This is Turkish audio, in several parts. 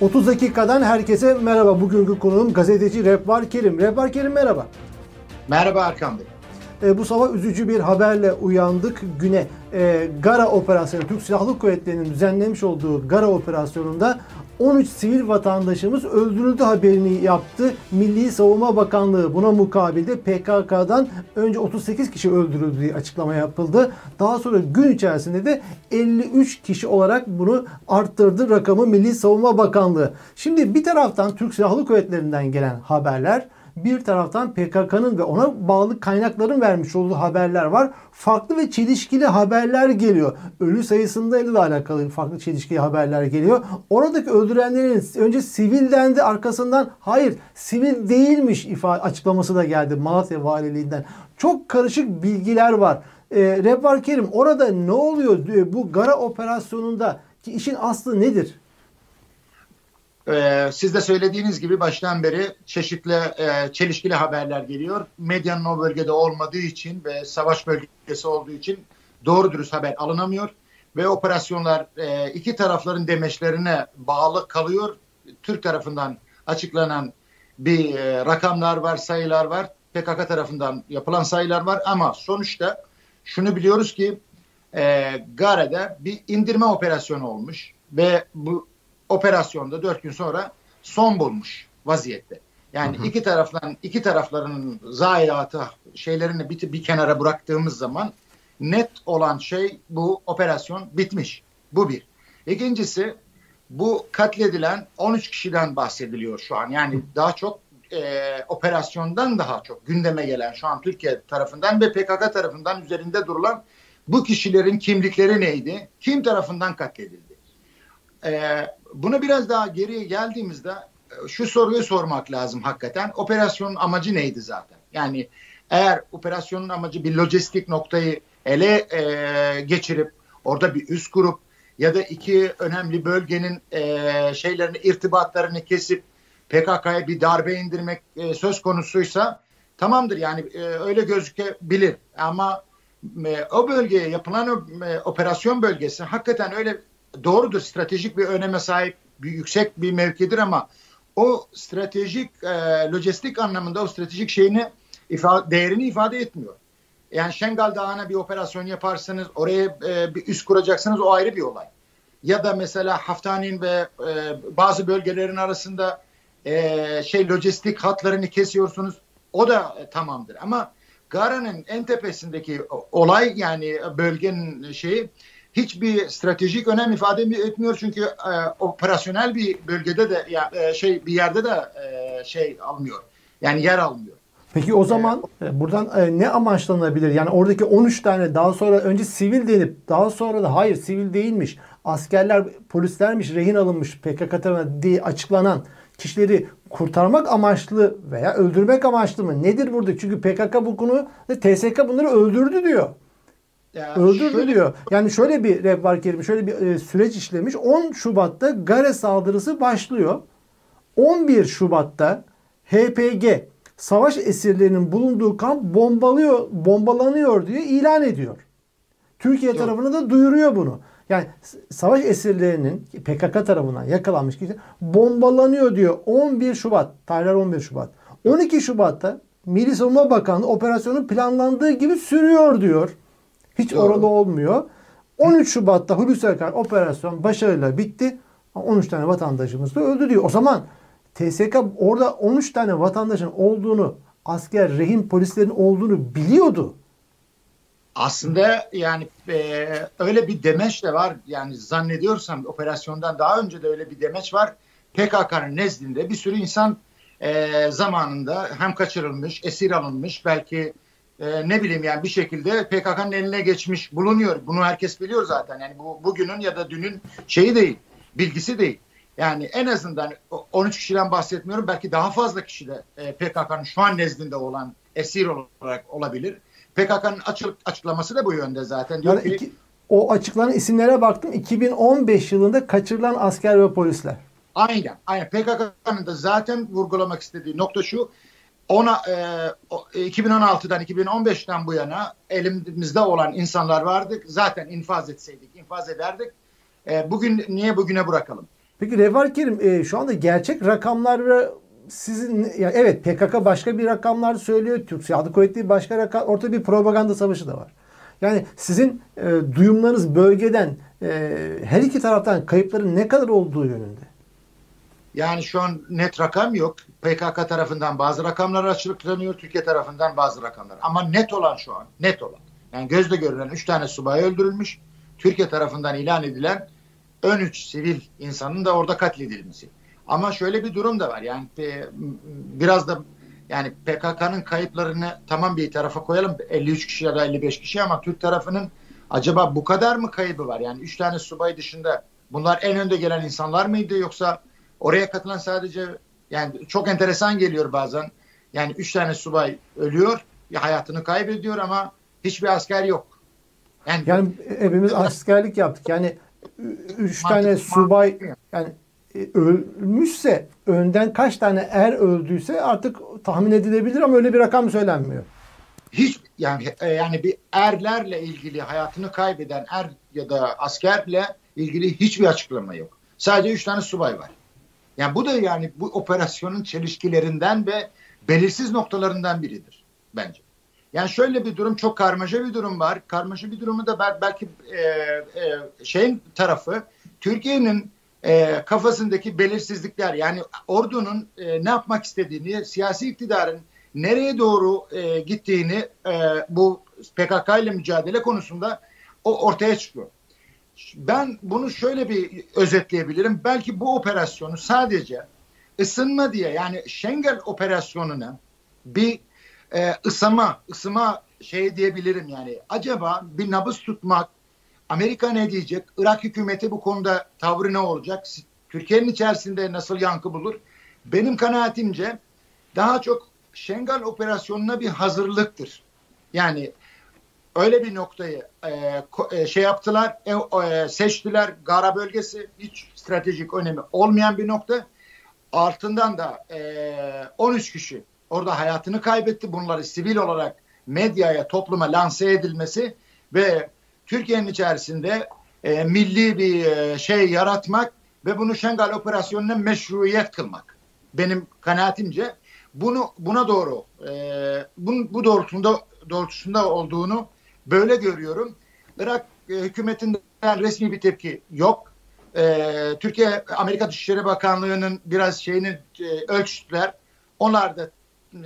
30 dakikadan herkese merhaba. Bugünkü konuğum gazeteci Rehbar Kerim. Rehbar Kerim merhaba. Merhaba Erkan Bey. E, bu sabah üzücü bir haberle uyandık güne. E, Gara operasyonu, Türk Silahlı Kuvvetleri'nin düzenlemiş olduğu Gara operasyonunda 13 sivil vatandaşımız öldürüldü haberini yaptı. Milli Savunma Bakanlığı buna mukabilde PKK'dan önce 38 kişi öldürüldü diye açıklama yapıldı. Daha sonra gün içerisinde de 53 kişi olarak bunu arttırdı rakamı Milli Savunma Bakanlığı. Şimdi bir taraftan Türk Silahlı Kuvvetleri'nden gelen haberler bir taraftan PKK'nın ve ona bağlı kaynakların vermiş olduğu haberler var. Farklı ve çelişkili haberler geliyor. Ölü sayısında da alakalı farklı çelişkili haberler geliyor. Oradaki öldürenlerin önce sivil dendi arkasından hayır sivil değilmiş ifade açıklaması da geldi Malatya Valiliğinden. Çok karışık bilgiler var. E, Rebbar Kerim orada ne oluyor bu Gara operasyonunda ki işin aslı nedir? Ee, siz de söylediğiniz gibi baştan beri çeşitli e, çelişkili haberler geliyor. Medyanın o bölgede olmadığı için ve savaş bölgesi olduğu için doğru dürüst haber alınamıyor. Ve operasyonlar e, iki tarafların demeçlerine bağlı kalıyor. Türk tarafından açıklanan bir e, rakamlar var, sayılar var. PKK tarafından yapılan sayılar var ama sonuçta şunu biliyoruz ki e, Gare'de bir indirme operasyonu olmuş ve bu operasyonda dört gün sonra son bulmuş vaziyette. Yani hı hı. iki taraftan iki tarafların zayiatı şeylerini bir, bir kenara bıraktığımız zaman net olan şey bu operasyon bitmiş. Bu bir. İkincisi bu katledilen 13 kişiden bahsediliyor şu an. Yani daha çok e, operasyondan daha çok gündeme gelen şu an Türkiye tarafından ve PKK tarafından üzerinde durulan bu kişilerin kimlikleri neydi? Kim tarafından katledildi? E, buna biraz daha geriye geldiğimizde e, şu soruyu sormak lazım hakikaten. Operasyonun amacı neydi zaten? Yani eğer operasyonun amacı bir lojistik noktayı ele e, geçirip orada bir üst grup ya da iki önemli bölgenin e, şeylerini irtibatlarını kesip PKK'ya bir darbe indirmek e, söz konusuysa tamamdır yani e, öyle gözükebilir ama e, o bölgeye yapılan e, operasyon bölgesi hakikaten öyle doğrudur stratejik bir öneme sahip bir yüksek bir mevkidir ama o stratejik e, lojistik anlamında o stratejik şeyini ifade, değerini ifade etmiyor. Yani Şengal Dağı'na bir operasyon yaparsanız oraya e, bir üst kuracaksınız o ayrı bir olay. Ya da mesela Haftani'nin ve e, bazı bölgelerin arasında e, şey lojistik hatlarını kesiyorsunuz o da e, tamamdır. Ama Gara'nın en tepesindeki olay yani bölgenin şeyi hiçbir stratejik önem ifade etmiyor çünkü e, operasyonel bir bölgede de ya e, şey bir yerde de e, şey almıyor. Yani yer almıyor. Peki o zaman e, buradan e, ne amaçlanabilir? Yani oradaki 13 tane daha sonra önce sivil denip daha sonra da hayır sivil değilmiş. Askerler, polislermiş, rehin alınmış PKK tarafından diye açıklanan kişileri kurtarmak amaçlı veya öldürmek amaçlı mı? Nedir burada? Çünkü PKK bu konu TSK bunları öldürdü diyor. Ya Öldürdü şöyle... diyor. Yani şöyle bir rehber kerim, şöyle bir e, süreç işlemiş. 10 Şubat'ta Gare saldırısı başlıyor. 11 Şubat'ta HPG savaş esirlerinin bulunduğu kamp bombalıyor, bombalanıyor diye ilan ediyor. Türkiye Yok. tarafına da duyuruyor bunu. Yani savaş esirlerinin PKK tarafından yakalanmış kişi bombalanıyor diyor 11 Şubat. Tarihler 11 Şubat. 12 Şubat'ta Milli Savunma Bakanlığı operasyonu planlandığı gibi sürüyor diyor. Hiç Doğru. oralı olmuyor. 13 Şubat'ta Hulusi Akar operasyon başarıyla bitti. 13 tane vatandaşımız da öldü diyor. O zaman TSK orada 13 tane vatandaşın olduğunu, asker, rehin polislerin olduğunu biliyordu. Aslında yani e, öyle bir demeç de var. Yani zannediyorsam operasyondan daha önce de öyle bir demeç var. PKK'nın nezdinde bir sürü insan e, zamanında hem kaçırılmış, esir alınmış, belki e, ne bileyim yani bir şekilde PKK'nın eline geçmiş bulunuyor. Bunu herkes biliyor zaten. Yani bu bugünün ya da dünün şeyi değil, bilgisi değil. Yani en azından 13 kişiden bahsetmiyorum. Belki daha fazla kişi de e, PKK'nın şu an nezdinde olan esir olarak olabilir. PKK'nın açık, açıklaması da bu yönde zaten. Diyor yani ki, iki, o açıklanan isimlere baktım. 2015 yılında kaçırılan asker ve polisler. Aynen. Aynen. PKK'nın da zaten vurgulamak istediği nokta şu ona e, 2016'dan 2015'ten bu yana elimizde olan insanlar vardı. Zaten infaz etseydik, infaz ederdik. E, bugün niye bugüne bırakalım? Peki Revval Kerim e, şu anda gerçek rakamları sizin yani evet PKK başka bir rakamlar söylüyor. Türk Silahlı Kuvvetleri başka rakam ortada bir propaganda savaşı da var. Yani sizin e, duyumlarınız bölgeden e, her iki taraftan kayıpların ne kadar olduğu yönünde. Yani şu an net rakam yok. PKK tarafından bazı rakamlar açıklanıyor, Türkiye tarafından bazı rakamlar. Ama net olan şu an, net olan. Yani gözle görülen 3 tane subay öldürülmüş. Türkiye tarafından ilan edilen ön 3 sivil insanın da orada katledilmesi. Ama şöyle bir durum da var. Yani biraz da yani PKK'nın kayıplarını tamam bir tarafa koyalım 53 kişi ya da 55 kişi ama Türk tarafının acaba bu kadar mı kaybı var? Yani 3 tane subay dışında bunlar en önde gelen insanlar mıydı yoksa oraya katılan sadece yani çok enteresan geliyor bazen. Yani 3 tane subay ölüyor, ya hayatını kaybediyor ama hiçbir asker yok. Yani, yani hepimiz askerlik yaptık. Yani 3 tane subay yani e, ölmüşse önden kaç tane er öldüyse artık tahmin edilebilir ama öyle bir rakam söylenmiyor. Hiç yani e, yani bir erlerle ilgili hayatını kaybeden er ya da askerle ilgili hiçbir açıklama yok. Sadece üç tane subay var. Yani bu da yani bu operasyonun çelişkilerinden ve belirsiz noktalarından biridir bence. Yani şöyle bir durum çok karmaşa bir durum var. Karmaşa bir durumu da belki e, e, şeyin tarafı Türkiye'nin e, kafasındaki belirsizlikler yani ordunun e, ne yapmak istediğini, siyasi iktidarın nereye doğru e, gittiğini e, bu PKK ile mücadele konusunda o ortaya çıkıyor. Ben bunu şöyle bir özetleyebilirim. Belki bu operasyonu sadece ısınma diye yani Schengen operasyonuna bir e, ısınma, ısıma şey diyebilirim yani. Acaba bir nabız tutmak, Amerika ne diyecek? Irak hükümeti bu konuda tavrı ne olacak? Türkiye'nin içerisinde nasıl yankı bulur? Benim kanaatimce daha çok Şengal operasyonuna bir hazırlıktır. Yani öyle bir noktayı e, e, şey yaptılar, e, e, seçtiler. Gara bölgesi hiç stratejik önemi olmayan bir nokta. Altından da e, 13 kişi orada hayatını kaybetti. Bunları sivil olarak medyaya, topluma lanse edilmesi ve Türkiye'nin içerisinde e, milli bir e, şey yaratmak ve bunu Şengal operasyonuna meşruiyet kılmak. Benim kanaatimce bunu buna doğru e, bunun, bu doğrultusunda doğrultusunda olduğunu böyle görüyorum. Irak e, hükümetinden resmi bir tepki yok. E, Türkiye Amerika Dışişleri Bakanlığı'nın biraz şeyini e, ölçtüler. Onlar da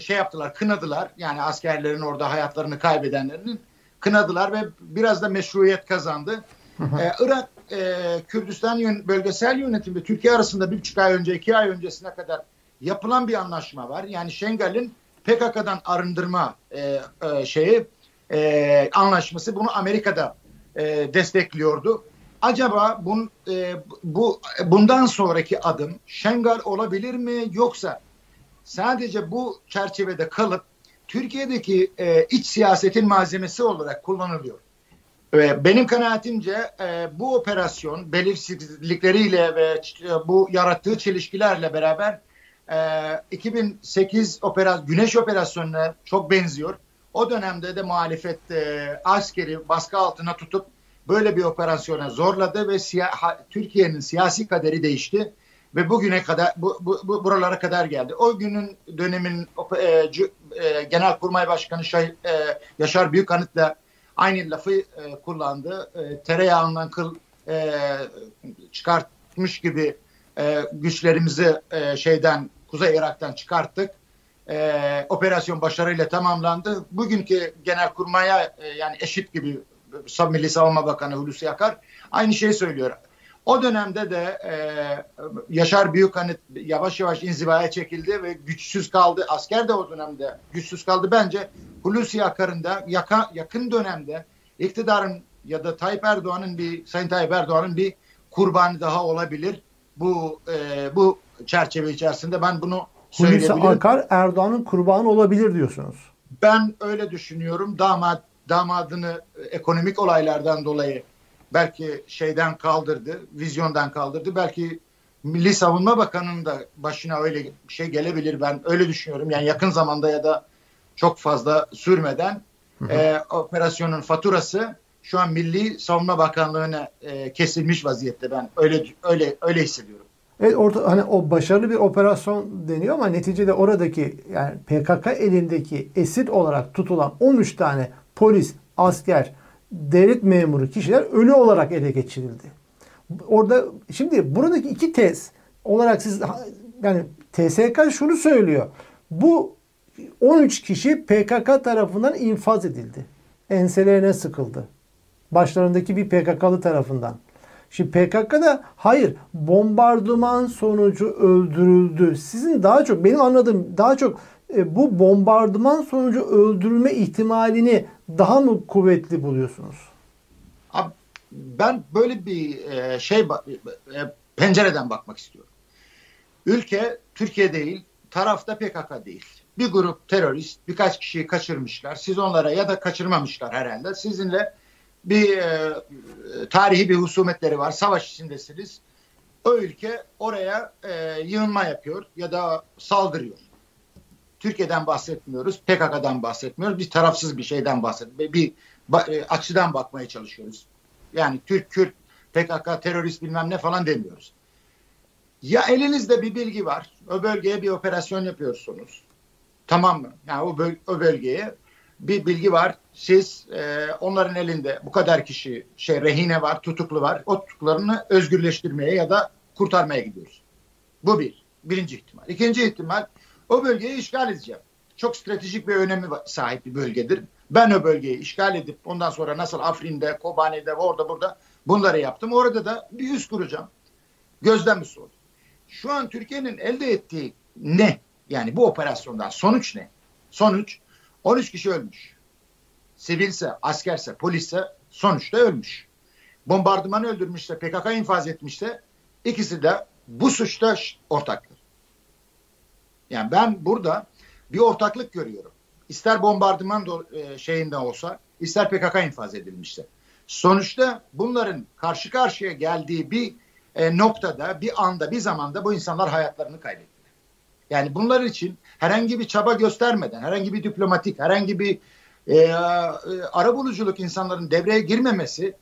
şey yaptılar, kınadılar. Yani askerlerin orada hayatlarını kaybedenlerinin kınadılar ve biraz da meşruiyet kazandı. ee, Irak e, Kürdistan yön, bölgesel yönetimi Türkiye arasında bir buçuk ay önce iki ay öncesine kadar yapılan bir anlaşma var. Yani Şengal'in PKK'dan arındırma e, e, şeyi e, anlaşması bunu Amerika'da e, destekliyordu. Acaba bun, e, bu bundan sonraki adım Şengal olabilir mi yoksa sadece bu çerçevede kalıp Türkiye'deki e, iç siyasetin malzemesi olarak kullanılıyor. Ve benim kanaatimce e, bu operasyon belirsizlikleriyle ve e, bu yarattığı çelişkilerle beraber e, 2008 operasyon, Güneş operasyonuna çok benziyor. O dönemde de muhalefet e, askeri baskı altına tutup böyle bir operasyona zorladı ve siya, Türkiye'nin siyasi kaderi değişti ve bugüne kadar bu, bu, bu buralara kadar geldi. O günün dönemin e, c, e, Genelkurmay Başkanı Şah, e, Yaşar Büyükanıt da aynı lafı e, kullandı. E, tereyağından kıl e, çıkartmış gibi e, güçlerimizi e, şeyden Kuzey Irak'tan çıkarttık. E, operasyon başarıyla tamamlandı. Bugünkü Genelkurmay'a e, yani eşit gibi Milli Savunma Bakanı Hulusi Akar aynı şeyi söylüyor. O dönemde de e, Yaşar Büyükhanıt yavaş yavaş inzivaya çekildi ve güçsüz kaldı. Asker de o dönemde güçsüz kaldı. Bence Hulusi Akar'ın da yaka, yakın dönemde iktidarın ya da Tayyip Erdoğan'ın bir Sayın Tayyip Erdoğan'ın bir kurbanı daha olabilir. Bu e, bu çerçeve içerisinde ben bunu Hulusi Akar Erdoğan'ın kurbanı olabilir diyorsunuz. Ben öyle düşünüyorum. Damat damadını ekonomik olaylardan dolayı belki şeyden kaldırdı, vizyondan kaldırdı. Belki Milli Savunma Bakanı'nın da başına öyle bir şey gelebilir. Ben öyle düşünüyorum. Yani yakın zamanda ya da çok fazla sürmeden E, operasyonun faturası şu an Milli Savunma Bakanlığı'na e, kesilmiş vaziyette. Ben öyle öyle öyle hissediyorum. Evet orta, hani o başarılı bir operasyon deniyor ama neticede oradaki yani PKK elindeki esir olarak tutulan 13 tane polis, asker, devlet memuru kişiler ölü olarak ele geçirildi. Orada şimdi buradaki iki tez olarak siz yani TSK şunu söylüyor. Bu 13 kişi PKK tarafından infaz edildi. Enselerine sıkıldı. Başlarındaki bir PKK'lı tarafından. Şimdi PKK'da hayır bombardıman sonucu öldürüldü. Sizin daha çok benim anladığım daha çok e, bu bombardıman sonucu öldürülme ihtimalini daha mı kuvvetli buluyorsunuz? Abi, ben böyle bir e, şey e, pencereden bakmak istiyorum. Ülke Türkiye değil, tarafta PKK değil. Bir grup terörist birkaç kişiyi kaçırmışlar. Siz onlara ya da kaçırmamışlar herhalde. Sizinle bir e, tarihi bir husumetleri var. Savaş içindesiniz. O ülke oraya e, yığınma yapıyor ya da saldırıyor. Türkiye'den bahsetmiyoruz, PKK'dan bahsetmiyoruz. Bir tarafsız bir şeyden bahsediyoruz. Bir e, açıdan bakmaya çalışıyoruz. Yani Türk, Kürt, PKK, terörist bilmem ne falan demiyoruz. Ya elinizde bir bilgi var, o bölgeye bir operasyon yapıyorsunuz. Tamam mı? Yani o, böl o bölgeye bir bilgi var. Siz e, onların elinde bu kadar kişi şey rehine var, tutuklu var. O tutuklarını özgürleştirmeye ya da kurtarmaya gidiyoruz. Bu bir. Birinci ihtimal. İkinci ihtimal o bölgeyi işgal edeceğim. Çok stratejik bir önemi sahip bir bölgedir. Ben o bölgeyi işgal edip ondan sonra nasıl Afrin'de, Kobani'de, orada burada bunları yaptım. Orada da bir üs kuracağım. Gözlem üssü oldu. Şu an Türkiye'nin elde ettiği ne? Yani bu operasyondan sonuç ne? Sonuç 13 kişi ölmüş. Sivilse, askerse, polisse sonuçta ölmüş. Bombardıman öldürmüşse, PKK infaz etmişse ikisi de bu suçta ortaktır. Yani ben burada bir ortaklık görüyorum. İster bombardıman e, şeyinde olsa, ister PKK infaz edilmişse. Sonuçta bunların karşı karşıya geldiği bir e, noktada, bir anda, bir zamanda bu insanlar hayatlarını kaybetti. Yani bunlar için herhangi bir çaba göstermeden, herhangi bir diplomatik, herhangi bir e, e, arabuluculuk insanların devreye girmemesi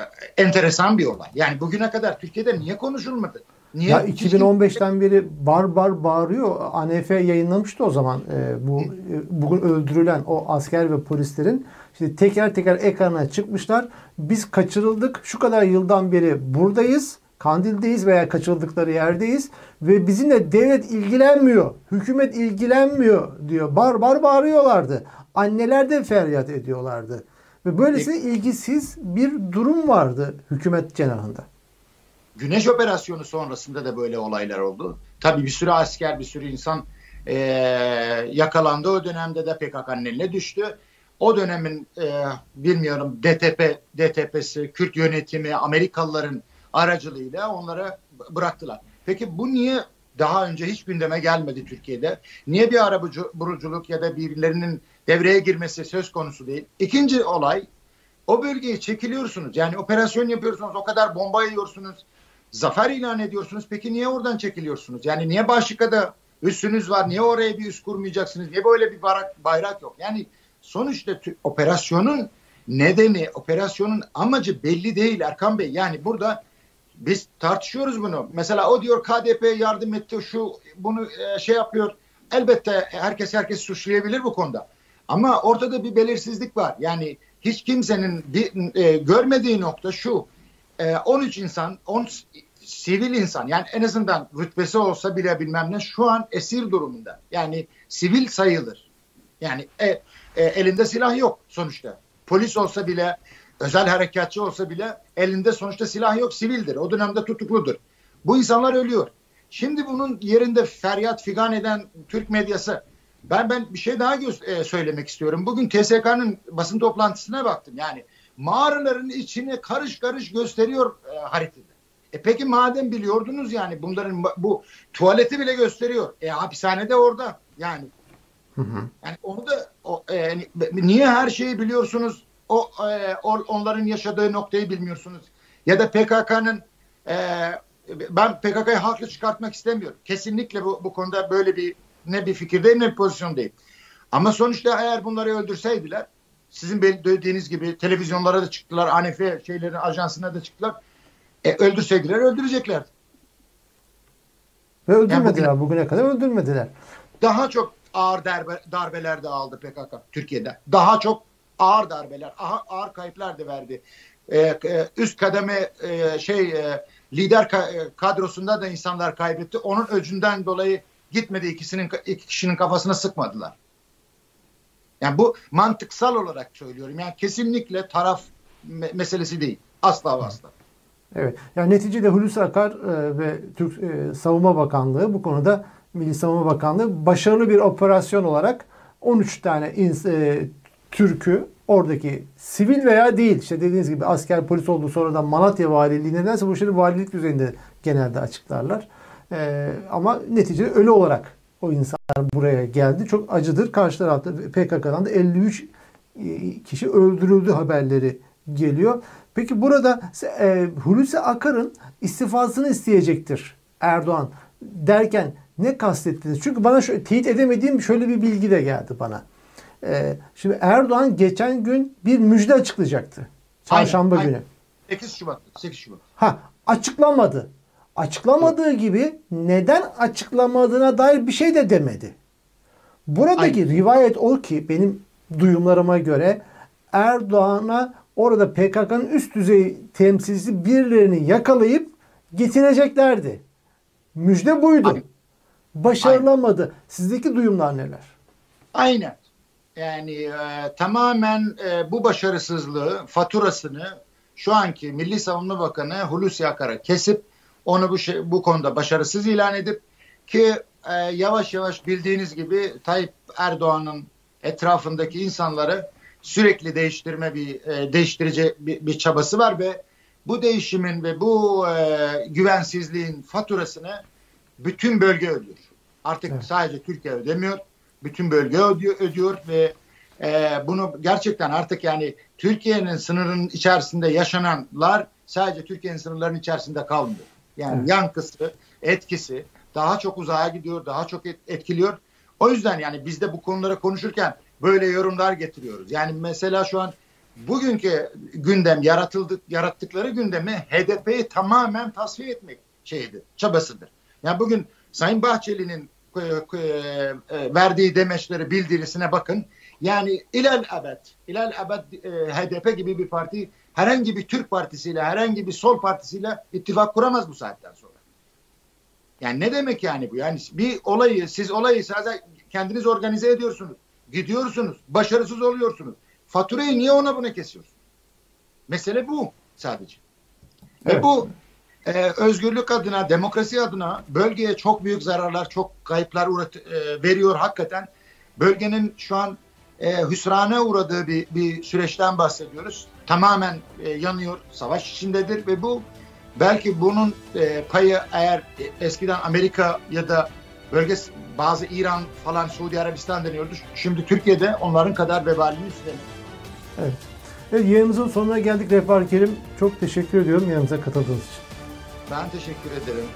e, enteresan bir olay. Yani bugüne kadar Türkiye'de niye konuşulmadı? Niye? Ya 2015'ten beri bar bar bağırıyor. ANF yayınlamıştı o zaman e, bu e, bugün öldürülen o asker ve polislerin işte teker teker ekrana çıkmışlar. Biz kaçırıldık. Şu kadar yıldan beri buradayız Kandil'deyiz veya kaçırıldıkları yerdeyiz ve bizimle devlet ilgilenmiyor, hükümet ilgilenmiyor diyor. Bar bar bağırıyorlardı. Anneler de feryat ediyorlardı. Ve böylesine ilgisiz bir durum vardı hükümet cenahında. Güneş operasyonu sonrasında da böyle olaylar oldu. Tabii bir sürü asker, bir sürü insan e, yakalandı. O dönemde de PKK'nın eline düştü. O dönemin e, bilmiyorum DTP, DTP'si, Kürt yönetimi, Amerikalıların aracılığıyla onlara bıraktılar. Peki bu niye daha önce hiç gündeme gelmedi Türkiye'de? Niye bir arabuluculuk ya da birilerinin devreye girmesi söz konusu değil? İkinci olay o bölgeye çekiliyorsunuz. Yani operasyon yapıyorsunuz, o kadar bomba yiyorsunuz, zafer ilan ediyorsunuz. Peki niye oradan çekiliyorsunuz? Yani niye Başlıka'da üssünüz var? Niye oraya bir üs kurmayacaksınız? Niye böyle bir bayrak, bayrak yok? Yani sonuçta operasyonun nedeni, operasyonun amacı belli değil Erkan Bey. Yani burada biz tartışıyoruz bunu. Mesela o diyor KDP yardım etti, şu bunu e, şey yapıyor. Elbette herkes herkes suçlayabilir bu konuda. Ama ortada bir belirsizlik var. Yani hiç kimsenin e, görmediği nokta şu. E, 13 insan, 10 sivil insan yani en azından rütbesi olsa bile bilmem ne şu an esir durumunda. Yani sivil sayılır. Yani e, e, elinde silah yok sonuçta. Polis olsa bile özel harekatçı olsa bile elinde sonuçta silah yok, sivildir. O dönemde tutukludur. Bu insanlar ölüyor. Şimdi bunun yerinde feryat figan eden Türk medyası ben ben bir şey daha e, söylemek istiyorum. Bugün TSK'nın basın toplantısına baktım. Yani mağaraların içini karış karış gösteriyor e, haritada. E peki madem biliyordunuz yani bunların bu tuvaleti bile gösteriyor. E hapishanede orada yani. Hı hı. Yani onu da o, e, niye her şeyi biliyorsunuz? o e, onların yaşadığı noktayı bilmiyorsunuz. Ya da PKK'nın e, ben PKK'yı haklı çıkartmak istemiyorum. Kesinlikle bu, bu konuda böyle bir ne bir fikirdeyim ne bir pozisyondayım. Ama sonuçta eğer bunları öldürseydiler sizin dediğiniz gibi televizyonlara da çıktılar. ANF şeylerin ajansına da çıktılar. E, öldürseydiler öldüreceklerdi. Ve öldürmediler yani bugüne, bugüne kadar öldürmediler. Daha çok ağır darbe, darbeler de aldı PKK Türkiye'de. Daha çok ağır darbeler, ağır, ağır kayıplar da verdi. Ee, üst kademe e, şey e, lider kadrosunda da insanlar kaybetti. Onun öcünden dolayı gitmedi ikisinin iki kişinin kafasına sıkmadılar. Yani bu mantıksal olarak söylüyorum. Yani kesinlikle taraf me meselesi değil. Asla ve asla. Evet. Yani neticede Hulusi Akar e, ve Türk e, Savunma Bakanlığı bu konuda Milli Savunma Bakanlığı başarılı bir operasyon olarak 13 tane ins, e, Türk'ü oradaki sivil veya değil işte dediğiniz gibi asker polis olduğu sonradan Malatya Valiliği nedense bu işleri valilik düzeyinde genelde açıklarlar. E, ama neticede ölü olarak o insanlar buraya geldi. Çok acıdır. Karşı tarafta PKK'dan da 53 e, kişi öldürüldü haberleri geliyor. Peki burada e, Hulusi Akar'ın istifasını isteyecektir Erdoğan derken ne kastettiniz? Çünkü bana şu, teyit edemediğim şöyle bir bilgi de geldi bana. E, şimdi Erdoğan geçen gün bir müjde açıklayacaktı. Çarşamba aynen, günü. Aynen. 8 Şubat. 8 Şubat. Ha açıklamadı. Açıklamadığı gibi neden açıklamadığına dair bir şey de demedi. Buradaki aynen. rivayet o ki benim duyumlarıma göre Erdoğan'a orada PKK'nın üst düzey temsilcisi birilerini yakalayıp getireceklerdi. Müjde buydu. Aynen. Başarılamadı. Aynen. Sizdeki duyumlar neler? Aynen. Yani e, tamamen e, bu başarısızlığı faturasını şu anki Milli Savunma Bakanı Hulusi Akar'a kesip onu bu şey, bu konuda başarısız ilan edip ki e, yavaş yavaş bildiğiniz gibi Tayyip Erdoğan'ın etrafındaki insanları sürekli değiştirme bir e, değiştirici bir, bir çabası var ve bu değişimin ve bu e, güvensizliğin faturasını bütün bölge ödüyor. Artık evet. sadece Türkiye ödemiyor. Bütün bölge ödüyor, ödüyor ve e, bunu gerçekten artık yani Türkiye'nin sınırının içerisinde yaşananlar sadece Türkiye'nin sınırlarının içerisinde kalmıyor. Yani evet. yankısı, etkisi daha çok uzağa gidiyor, daha çok etkiliyor. O yüzden yani biz de bu konuları konuşurken böyle yorumlar getiriyoruz. Yani mesela şu an bugünkü gündem yaratıldık yarattıkları gündemi HDP'yi tamamen tasfiye etmek şeyidir, çabasıdır. Yani bugün Sayın Bahçeli'nin e, e, e, verdiği demeçleri bildirisine bakın. Yani ilal ebed, ilal ebed HDP gibi bir parti herhangi bir Türk partisiyle, herhangi bir sol partisiyle ittifak kuramaz bu saatten sonra. Yani ne demek yani bu? Yani bir olayı, siz olayı sadece kendiniz organize ediyorsunuz. Gidiyorsunuz, başarısız oluyorsunuz. Faturayı niye ona buna kesiyorsunuz? Mesele bu sadece. Evet. Ve bu e, özgürlük adına, demokrasi adına bölgeye çok büyük zararlar, çok kayıplar uğrat, e, veriyor hakikaten. Bölgenin şu an e, hüsrana uğradığı bir, bir süreçten bahsediyoruz. Tamamen e, yanıyor, savaş içindedir ve bu belki bunun e, payı eğer eskiden Amerika ya da bölge bazı İran falan Suudi Arabistan deniyordu. Şimdi Türkiye'de onların kadar vebalini üstleniyor. Evet. Evet yayınımızın sonuna geldik Refah Kerim. Çok teşekkür ediyorum yanımıza katıldığınız için. Ben teşekkür ederim.